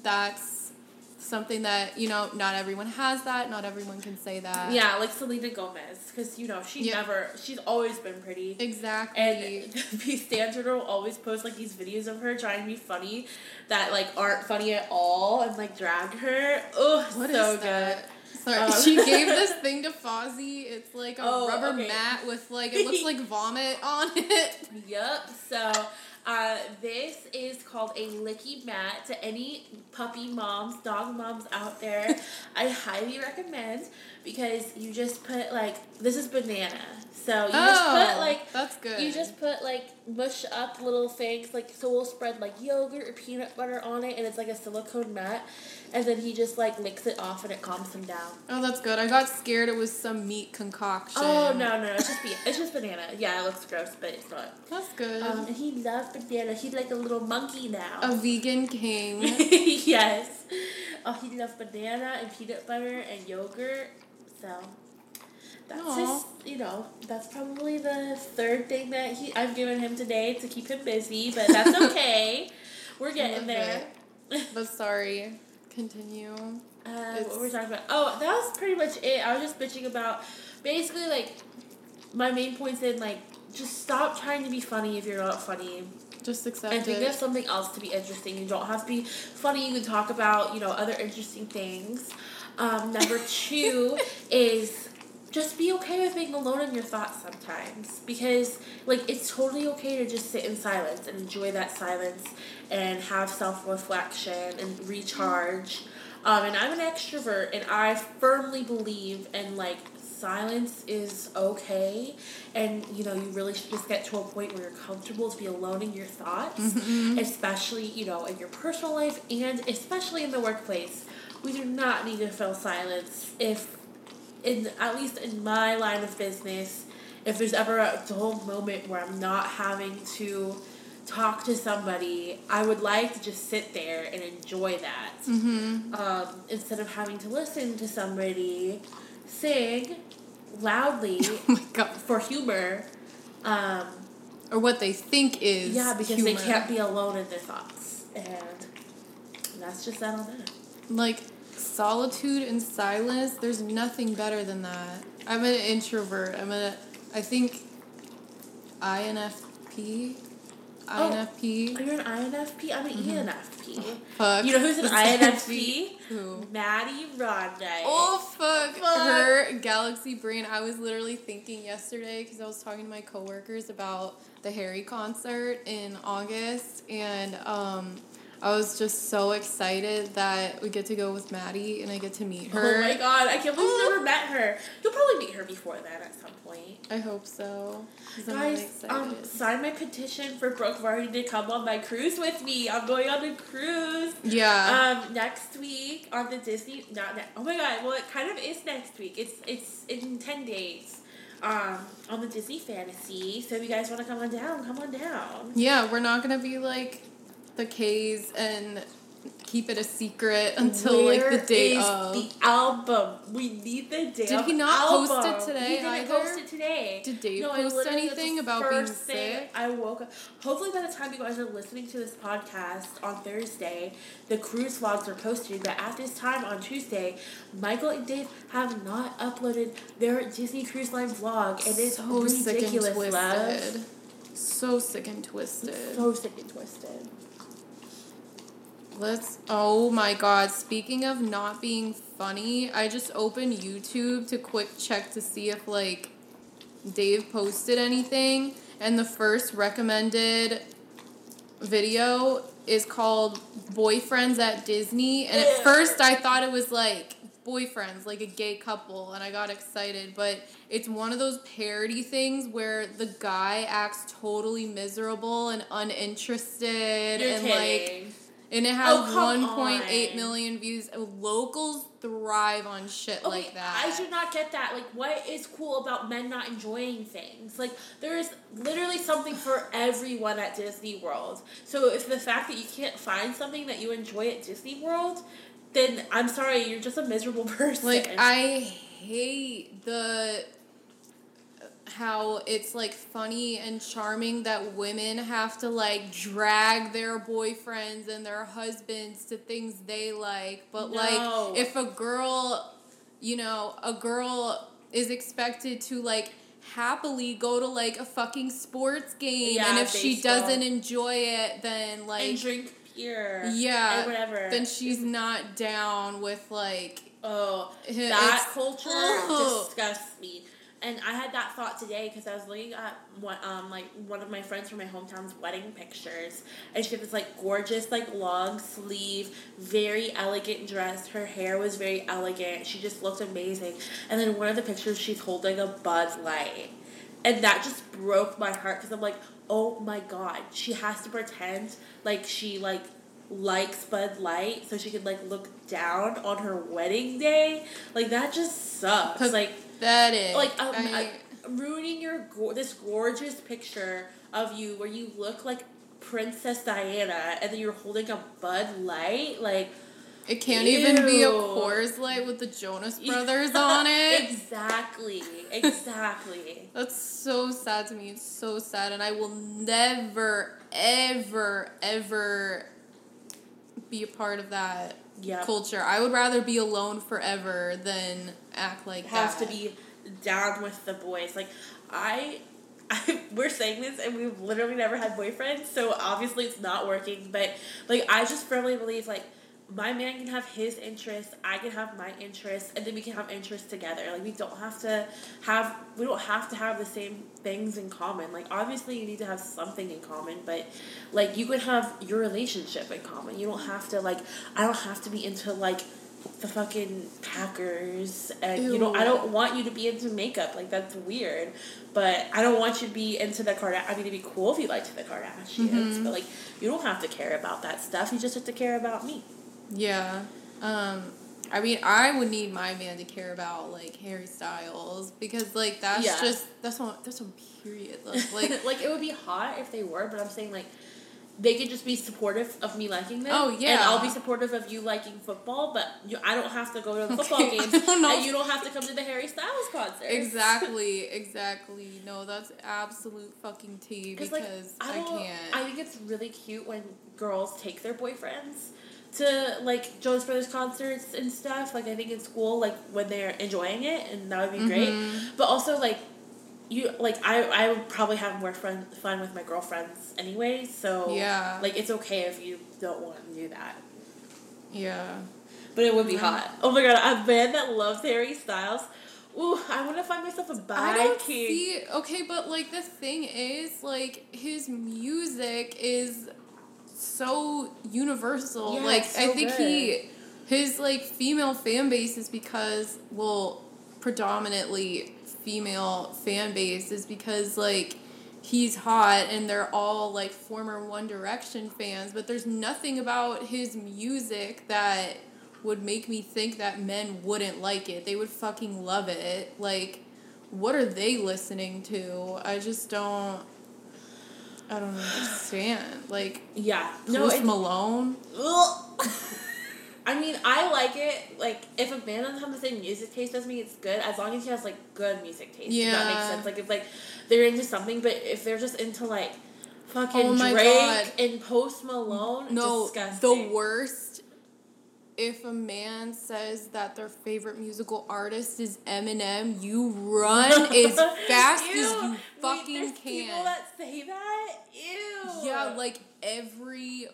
that's something that you know not everyone has that not everyone can say that Yeah, like Selena Gomez, because you know she Yeah. never, she's always been pretty. exactly And B Stanton will always post like these videos of her trying to be funny that like aren't funny at all and like drag her. Is so good. Sorry, Um, she gave this thing to Fozzie. It's like a Oh, rubber okay. mat with like it looks like vomit on it. Yep. So, uh, this is called a licky mat to any puppy moms, dog moms out there. I highly recommend because you just put like this is banana. So you just put like Oh, that's good. You just put like mush up little things, like so we'll spread like yogurt or peanut butter on it, and it's like a silicone mat, and then he just like licks it off and it calms him down. oh, that's good. I got scared it was some meat concoction. Oh no no, it's just be- it's just banana. Yeah, it looks gross, but it's not. that's good. Um, and he loves banana. He's like a little monkey now. a vegan king. yes. Oh, he loves banana and peanut butter and yogurt. So that's Aw. just you know that's probably the third thing that he I've given him today to keep him busy, but that's okay. We're getting there. But sorry, continue. Uh, what were we talking about? Oh, that was pretty much it. I was just bitching about basically like my main points in like just stop trying to be funny if you're not funny. Just accept And think it. of something else to be interesting. You don't have to be funny. You can talk about you know other interesting things. Um, number two is just be okay with being alone in your thoughts sometimes. Because like it's totally okay to just sit in silence and enjoy that silence and have self-reflection and recharge. Um, and i'm an extrovert and i firmly believe in like silence is okay. And you know you really should just get to a point where you're comfortable to be alone in your thoughts especially you know in your personal life and especially in the workplace. We do not need to fill silence if in at least in my line of business if there's ever a dull moment where i'm not having to talk to somebody i would like to just sit there and enjoy that Mm-hmm. um, instead of having to listen to somebody sing loudly Oh for humor um, Or what they think is yeah because humor. they can't be alone in their thoughts and that's just that on that like solitude and silence there's nothing better than that i'm an introvert i'm a i think infp Oh. infp Oh, you're an INFP? I'm an E ENFP. fuck You know who's an INFP? who Maddie Ronday. Oh fuck. Fuck. Her galaxy brain. I was literally thinking yesterday because I was talking to my coworkers about the Harry concert in August, and um, I was just so excited that we get to go with Maddie and I get to meet her. Oh my god, I can't believe you've never met her. You'll probably meet her before then at some point. I hope so. Really Guys, um, sign my petition for Brooke Vardy to come on my cruise with me. I'm going on a cruise. yeah. Um, next week on the Disney. Not ne- oh my god. Well, it kind of is next week. It's it's in ten days. Um, on the Disney Fantasy. So if you guys want to come on down, come on down. yeah, we're not gonna be like the K's and keep it a secret until Where like the day of. the album? We need the damn Did he not post it today He didn't either? post it today. Did Dave No, post anything about being sick? I woke up. Hopefully, by the time you guys are listening to this podcast on Thursday, the cruise vlogs are posted. But at this time on Tuesday, Michael and Dave have not uploaded their Disney Cruise Line vlog, and it's so sick and twisted. love. So sick and twisted. So sick and twisted. Let's. Oh my god! Speaking of not being funny, I just opened YouTube to quick check to see if like Dave posted anything, and the first recommended video is called "Boyfriends at Disney," and at first I thought it was like boyfriends, like a gay couple, and I got excited, but it's one of those parody things where the guy acts totally miserable and uninterested, You're and like kidding. And it has Oh, come 1.8 on. million views. Locals thrive on shit Okay, like that. I do not get that. Like, what is cool about men not enjoying things? Like, there is literally something for everyone at Disney World. So, if the fact that you can't find something that you enjoy at Disney World, then I'm sorry, you're just a miserable person. like I hate the how it's like funny and charming that women have to like drag their boyfriends and their husbands to things they like but No. like if a girl you know a girl is expected to like happily go to like a fucking sports game Yeah, and if she doesn't enjoy it then like and drink beer. yeah whatever. then she's not down with like Oh, that it's- culture Ugh. disgusts me. And I had that thought today because I was looking at what um like one of my friends from my hometown's wedding pictures, and she had this like gorgeous like long sleeve, very elegant dress. Her hair was very elegant. She just looked amazing. And then one of the pictures, she's holding a Bud Light, and that just broke my heart because I'm like, oh my god, she has to pretend like she like likes Bud Light so she could like look down on her wedding day. Like that just sucks. Like that is like um, I- uh, ruining your go- this gorgeous picture of you where you look like Princess Diana and then you're holding a Bud Light. Like It can't even be a Ew. Coors Light with the Jonas Brothers on it. exactly. Exactly. That's so sad to me. It's so sad, and I will never, ever, ever be a part of that Yep. culture. I would rather be alone forever than act like have that. to be down with the boys. Like I, I, we're saying this, and we've literally never had boyfriends, so obviously it's not working. But like, I just firmly believe like my man can have his interests, I can have my interests, and then we can have interests together. Like we don't have to have we don't have to have the same things in common. Like obviously you need to have something in common, but like you could have your relationship in common. You don't have to like I don't have to be into like the fucking Packers and you know I don't want you to be into makeup like that's weird but I don't want you to be into the Kardashians I mean it'd be cool if you liked the Kardashians Mhm. but like you don't have to care about that stuff you just have to care about me Yeah. Um, I mean, I would need my man to care about like Harry Styles because like that's Yeah. just that's on that's on period. Like, like like it would be hot if they were but I'm saying like they could just be supportive of me liking them. Oh, yeah. and I'll be supportive of you liking football, but you, I don't have to go to the football Okay, games, and you don't have to come to the Harry Styles concert. exactly, exactly. No, that's absolute fucking tea Because like I I, can't. I think it's really cute when girls take their boyfriends to like Jonas Brothers concerts and stuff. Like I think in school, like when they're enjoying it, and that would be great. Mhm. But also like you like I I would probably have more fun fun with my girlfriends anyway. So Yeah. like it's okay if you don't want to do that. yeah. But it would be hot. Oh my god, a man that loves Harry Styles. Ooh, I want to find myself a I don't Viking. see. Okay, but like the thing is, like his music is so universal. Yeah, like so I think good. he, his like female fan base is because well, predominantly female fan base is because like he's hot and they're all like former One Direction fans, but there's nothing about his music that would make me think that men wouldn't like it. They would fucking love it. Like, what are they listening to? I just don't. I don't understand. Like, Yeah. no, No, Post Malone. I mean, I like it. Like, if a band doesn't have the same music taste as me, it's good as long as he has like good music taste. If that makes sense. Like, if like they're into something, but if they're just into like fucking Oh Drake God. and Post Malone, No, disgusting. the worst. If a man says that their favorite musical artist is Eminem, you run as fast as Ew. you Wait, fucking People can. that say that. Ew. Yeah, like every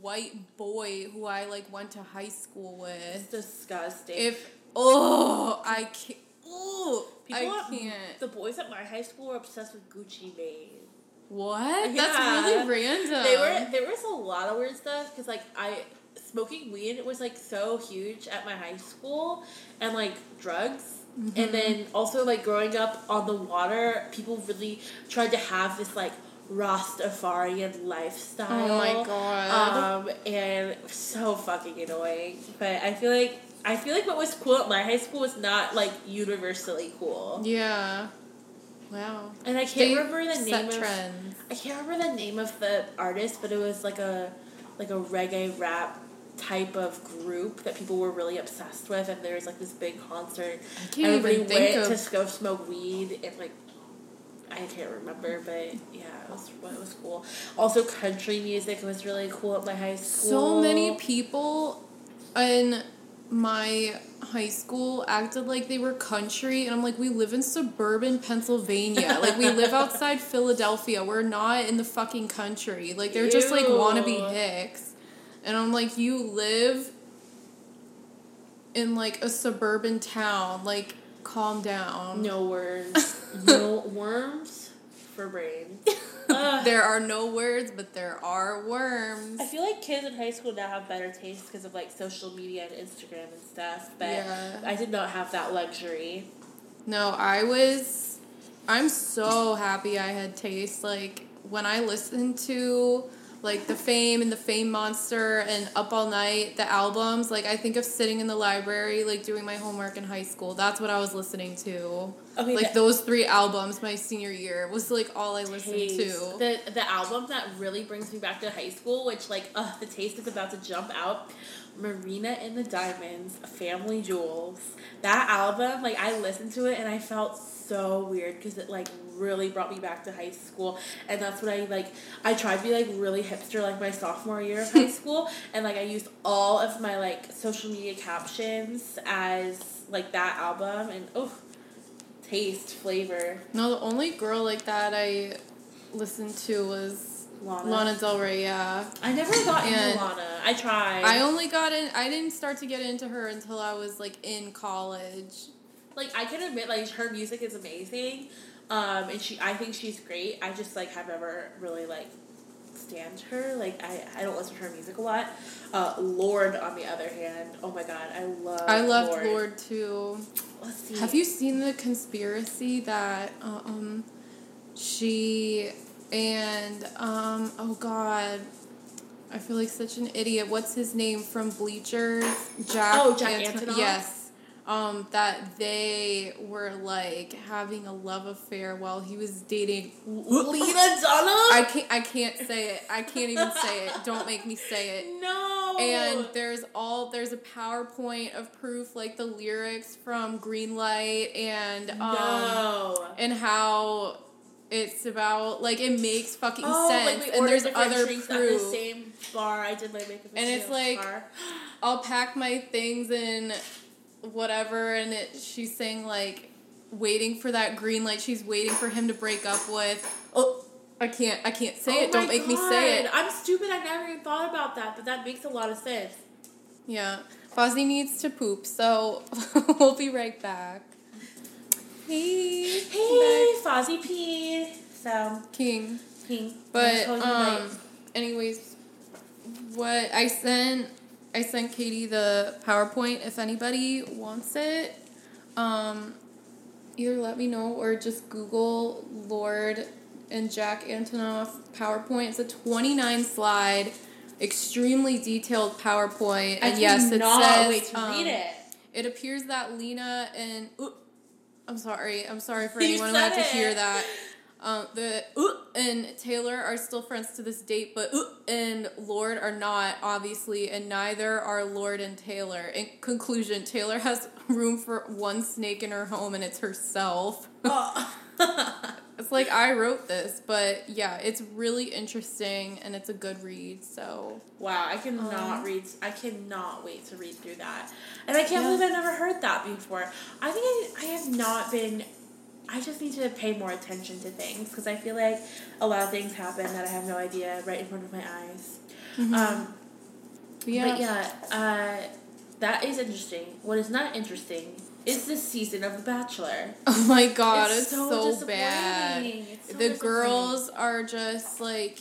white boy who I like went to high school it's with. disgusting. If oh, I can't. Oh, People I can't. the boys at my high school were obsessed with Gucci Mane. What? Yeah. That's really random. They were there was a lot of weird stuff because like I smoking weed was like so huge at my high school and like drugs Mm-hmm. and then also like growing up on the water people really tried to have this like Rastafarian lifestyle. Oh my god. Um, and so fucking annoying. But I feel like I feel like what was cool at my high school was not like universally cool. yeah. Wow. And I can't They remember the name of trends. I can't remember the name of the artist, but it was like a like a reggae rap type of group that people were really obsessed with, and there was like this big concert. I can't Everybody even think went of to go smoke weed and like I can't remember, but yeah, it was it was cool. Also, country music was really cool at my high school. so many people in my high school acted like they were country and I'm like we live in suburban Pennsylvania. Like we live outside Philadelphia. We're not in the fucking country. Like they're just like wannabe hicks. And I'm like you live in like a suburban town. Like calm down No words. no worms for brains. There are no words but there are worms I feel like kids in high school now have better taste because of like social media and Instagram and stuff, but Yeah. I did not have that luxury. No, I was. I'm so happy I had taste. Like when I listened to like the Fame and the Fame Monster and Up All Night, the albums. Like I think of sitting in the library, like doing my homework in high school. That's what I was listening to. Okay, like those three albums my senior year was like all I listened Taste. to. The the album that really brings me back to high school, which like uh the taste is about to jump out. Marina and the Diamonds, Family Jewels. That album, like I listened to it and I felt so weird because it like really brought me back to high school, and that's what I like. I tried to be like really hipster like my sophomore year of high school, and like I used all of my like social media captions as like that album, and oh, taste flavor. no, the only girl like that I listened to was Lana. Lana Del Rey. Yeah, I never got And into Lana. I tried. I only got in. I didn't start to get into her until I was like in college. like I can admit like her music is amazing, um, and she I think she's great. I just like have never really like stand her. Like I I don't listen to her music a lot. Uh, Lorde on the other hand, oh my god, I love. I loved Lorde. Lorde too. Let's see. Have you seen the conspiracy that um she and um oh god I feel like such an idiot. What's his name from Bleachers? Jack. Oh, Jack Anton- Antonoff? Yes. Um, that they were like having a love affair while he was dating. Lena Dunham? I can't. I can't say it. I can't even say it. Don't make me say it. no. And there's all there's a PowerPoint of proof, like the lyrics from Greenlight and um, no. and how it's about like it makes fucking Oh, sense. like and there's other drinks at the proof. same bar. I did my makeup. And it's like- bar. I'll pack my things and whatever, and it she's saying like waiting for that green light. She's waiting for him to break up with. Oh, I can't. I can't say Oh it. Don't make me say it. I'm stupid. I never even thought about that, but that makes a lot of sense. Yeah, Fozzie needs to poop, so we'll be right back. Hey, Hey, Fozzie P. So, King. King. But um, anyways, what I sent I sent Katie the PowerPoint. If anybody wants it, um, either let me know or just Google Lorde and Jack Antonoff PowerPoint. It's a twenty nine slide, extremely detailed PowerPoint, I and yes, it says wait to um, read it. It appears that Lena and oop, I'm sorry, I'm sorry for You anyone who had to hear that. Um, the oop and Taylor are still friends to this date, but and Lorde are not, obviously, and neither are Lorde and Taylor. In conclusion, Taylor has room for one snake in her home, and it's herself. Oh. It's like I wrote this, but yeah, it's really interesting and it's a good read. So wow, I cannot Um, read. I cannot wait to read through that. And I can't Yeah. believe I've never heard that before. I think I, I have not been. I just need to pay more attention to things because I feel like a lot of things happen that I have no idea right in front of my eyes. Um, yeah, But yeah, uh, that is interesting. What is not interesting is the season of The Bachelor. Oh my god, it's, so, disappointing. bad. It's so the girls are just like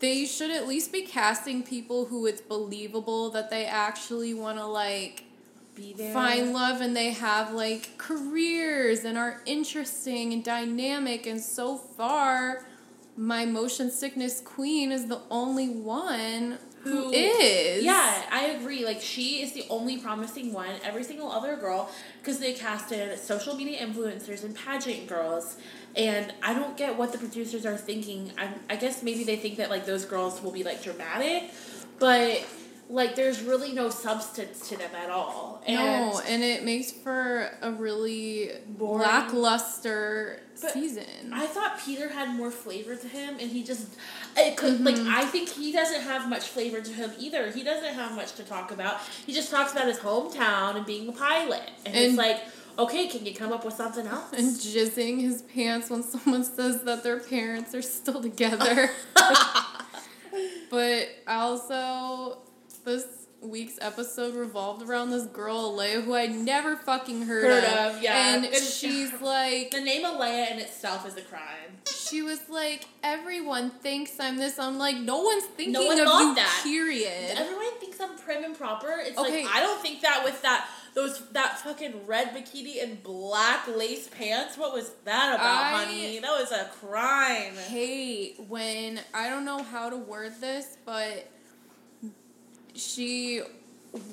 they should at least be casting people who it's believable that they actually want to like be there. find love and they have like careers and are interesting and dynamic and so far my motion sickness queen is the only one who is Yeah, I agree. Like she is the only promising one. Every single other girl, because they casted social media influencers and pageant girls, and I don't get what the producers are thinking. I I guess maybe they think that like those girls will be like dramatic, but like there's really no substance to them at all. And no and it makes for a really Boring. lackluster But season I thought Peter had more flavor to him, and he just it could like mm-hmm. I think he doesn't have much flavor to him either. He doesn't have much to talk about. He just talks about his hometown and being a pilot, and, it's like, okay, can you come up with something else? and jizzing his pants when someone says that their parents are still together. but also, this week's episode revolved around this girl, Alayah, who I'd never fucking heard, Heard of. of, yeah. And And- she's like, the name of Alayah in itself is a crime. she was like, everyone thinks I'm this. I'm like, no one's thinking one of you, that. period. Everyone thinks I'm prim and proper. It's Okay. like I don't think that with that those that fucking red bikini and black lace pants. What was that about, I- honey? That was a crime. hate when I don't know how to word this, but she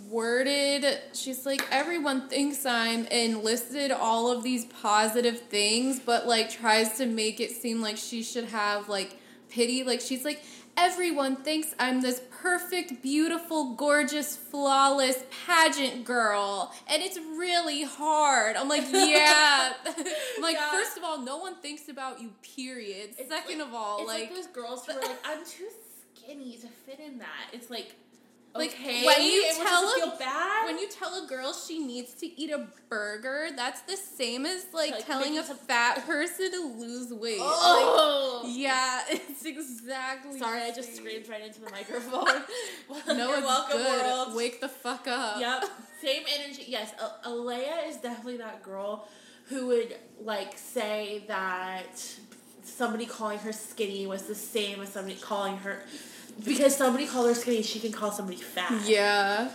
worded she's like everyone thinks i'm and listed all of these positive things but like tries to make it seem like she should have like pity like she's like everyone thinks i'm this perfect beautiful gorgeous flawless pageant girl and it's really hard i'm like yeah i'm like Yeah. first of all no one thinks about you period It's second like- of all It's like, like those girls who are like, I'm too skinny to fit in that. It's like, Like, okay, when you tell a- feel bad. when you tell a girl she needs to eat a burger, that's the same as like, Like, telling a fat person to lose weight. oh, Like, yeah, it's exactly. sorry, I just screamed right into the microphone. No, You're it's welcome, good. world. Wake the fuck up. Yep, same energy. Yes, A- Alayah is definitely that girl who would like say that somebody calling her skinny was the same as somebody calling her because somebody called her skinny, she can call somebody fat. Yeah,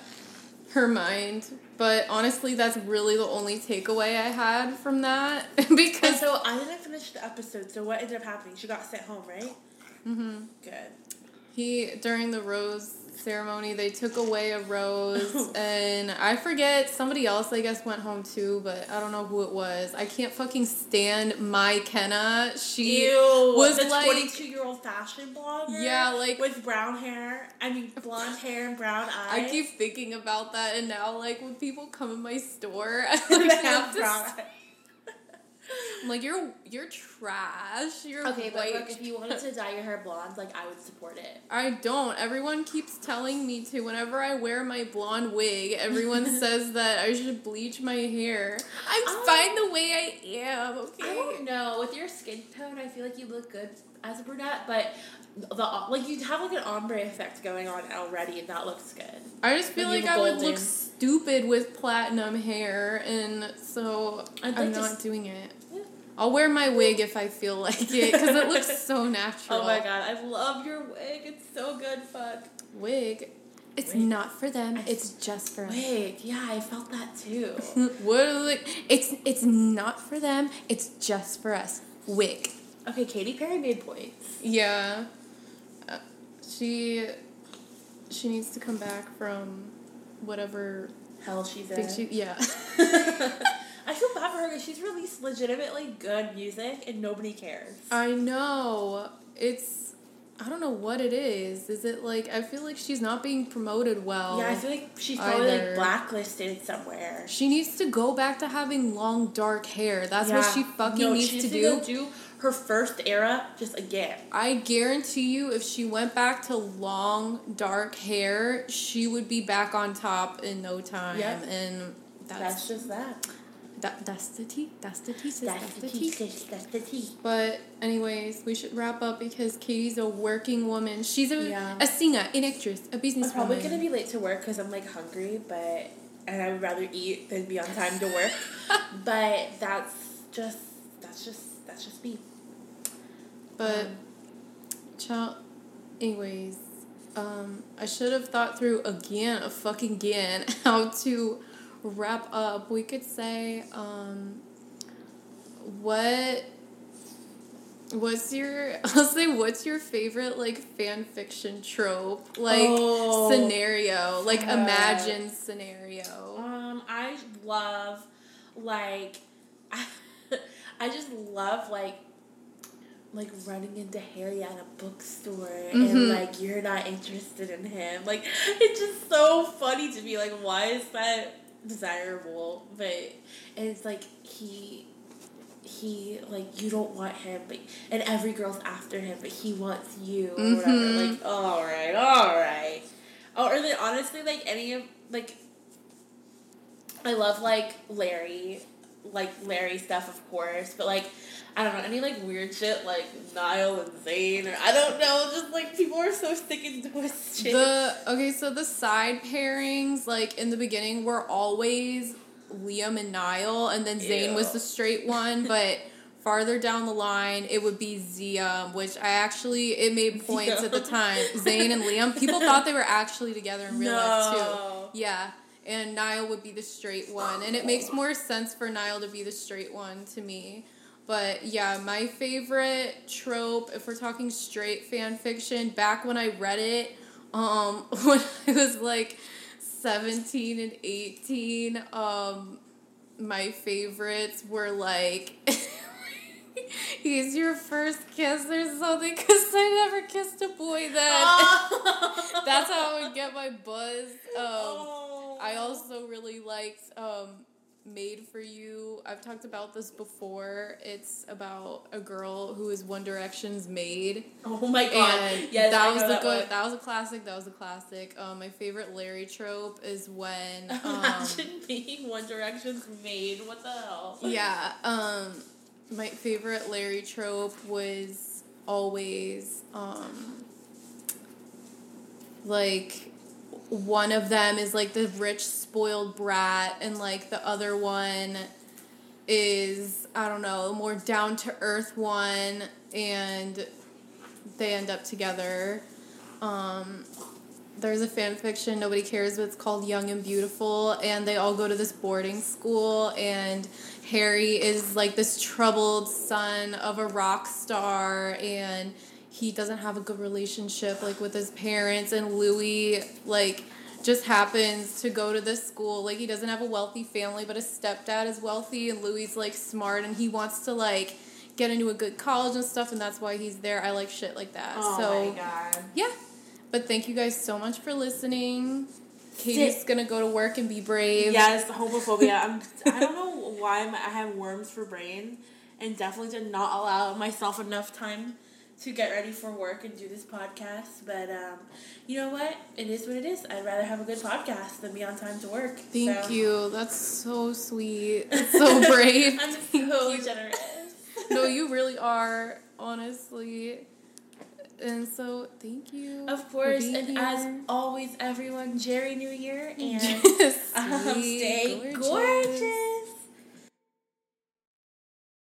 her mind. But honestly, that's really the only takeaway I had from that And because so I didn't finish the episode. So what ended up happening? She got sent home, right? Mm-hmm. Good. he during the rose ceremony they took away a rose and I forget somebody else I guess went home too, but I don't know who it was. I can't fucking stand Mykenna. She Ew, was the like- twenty-two-year-old fashion blogger. Yeah, like- with brown hair. I mean, blonde hair and brown eyes. I keep thinking about that, and now like when people come in my store, I like, have brown eyes. I'm like you're you're trash. You're Okay, but white. look, if you wanted to dye your hair blonde, like I would support it. I don't. Everyone keeps telling me to. Whenever I wear my blonde wig, everyone says that I should bleach my hair. I'm Oh. fine the way I am. I Okay. don't know. With your skin tone, I feel like you look good as a brunette, but the like you have like an ombre effect going on already, and that looks good. I just feel like you I would look stupid with platinum hair, and so I'd I'm like not doing it. I'll wear my wig if I feel like it because it looks so natural. Oh my god, I love your wig. It's so good. Fuck. Wig. It's Wig. not for them. It's just for us. Wig. Yeah, I felt that too. what? It's it's not for them. It's just for us. Wig. okay, Katy Perry made points. Yeah. Uh, she she needs to come back from whatever Hell, she's in. she yeah. I feel bad for her because she's released legitimately good music and nobody cares. I know. It's I don't know what it is. Is it like I feel like she's not being promoted well. yeah, I feel like she's probably either. like blacklisted somewhere. she needs to go back to having long dark hair. That's what she fucking No, needs she to needs do. do her first era just again. I guarantee you, if she went back to long, dark hair, she would be back on top in no time. Yep. And That's, that's just that. That, that's the tea. That's the tea. sis. That's, the tea. sis. That's the tea. But anyways, we should wrap up because Katie's a working woman. She's a, Yeah. a singer, an actress, a business I'm probably gonna be late to work because I'm like hungry, but and I would rather eat than be on time to work. but that's just that's just that's just me. But Um, child, anyways, um, I should have thought through again, a fucking again, how to wrap up. We could say, um, what. What's your I'll say what's your favorite like fan fiction trope like Oh, scenario like fuck. imagine scenario Um, I love like I I just love like like running into Harry at a bookstore and Mhm. like you're not interested in him. Like it's just so funny to me. Like why is that desirable? But it's like he he like you don't want him, but and every girl's after him, but he wants you or whatever. Mhm. Like all right, all right. Oh, or then honestly, like any of like I love like Larry, like Larry stuff, of course, but like I don't know any like weird shit like Niall and Zayn or I don't know, just like people are so sick and twisted. The okay, so the side pairings, like in the beginning, were always Liam and Niall, and then Zayn was the straight one. But farther down the line, it would be Ziam, which I actually it made points at the time. Zayn and Liam, people thought they were actually together in real life too. Yeah. And Niall would be the straight one. And it makes more sense for Niall to be the straight one to me. But yeah, my favorite trope, if we're talking straight fan fiction, back when I read it, um, when I was like 17 and 18, um, my favorites were like, he's your first kiss or something, because I never kissed a boy then. That's how I would get my buzz. Um, Oh. I also really liked um, Made for You. I've talked about this before. It's about a girl who is One Direction's maid. Oh my god. And yes, that I was the that good. one. That was a classic. That was a classic. Um, my favorite Larry trope is when. Um, Imagine being One Direction's maid. What the hell? yeah. Um, my favorite Larry trope was always um, like one of them is like the rich spoiled brat and like the other one is I don't know, a more down to earth one and they end up together. Um, there's a fan fiction nobody cares but it's called Young and Beautiful and they all go to this boarding school and Harry is like this troubled son of a rock star and he doesn't have a good relationship like with his parents and Louis like just happens to go to this school like he doesn't have a wealthy family but his stepdad is wealthy and Louis like smart and he wants to like get into a good college and stuff and that's why he's there. I like shit like that. Oh so my god. yeah. But thank you guys so much for listening. Katie's gonna go to work and be brave. Yes, homophobia. I'm. I don't know why I'm, I have worms for brain, and definitely did not allow myself enough time to get ready for work and do this podcast. But um, you know what? It is what it is. I'd rather have a good podcast than be on time to work. Thank so. you. That's so sweet. That's so brave. I'm so generous. No, you really are, honestly. And so, thank you. Of course, and here. as always, everyone, Jerry New Year and Yes, um, stay gorgeous. gorgeous.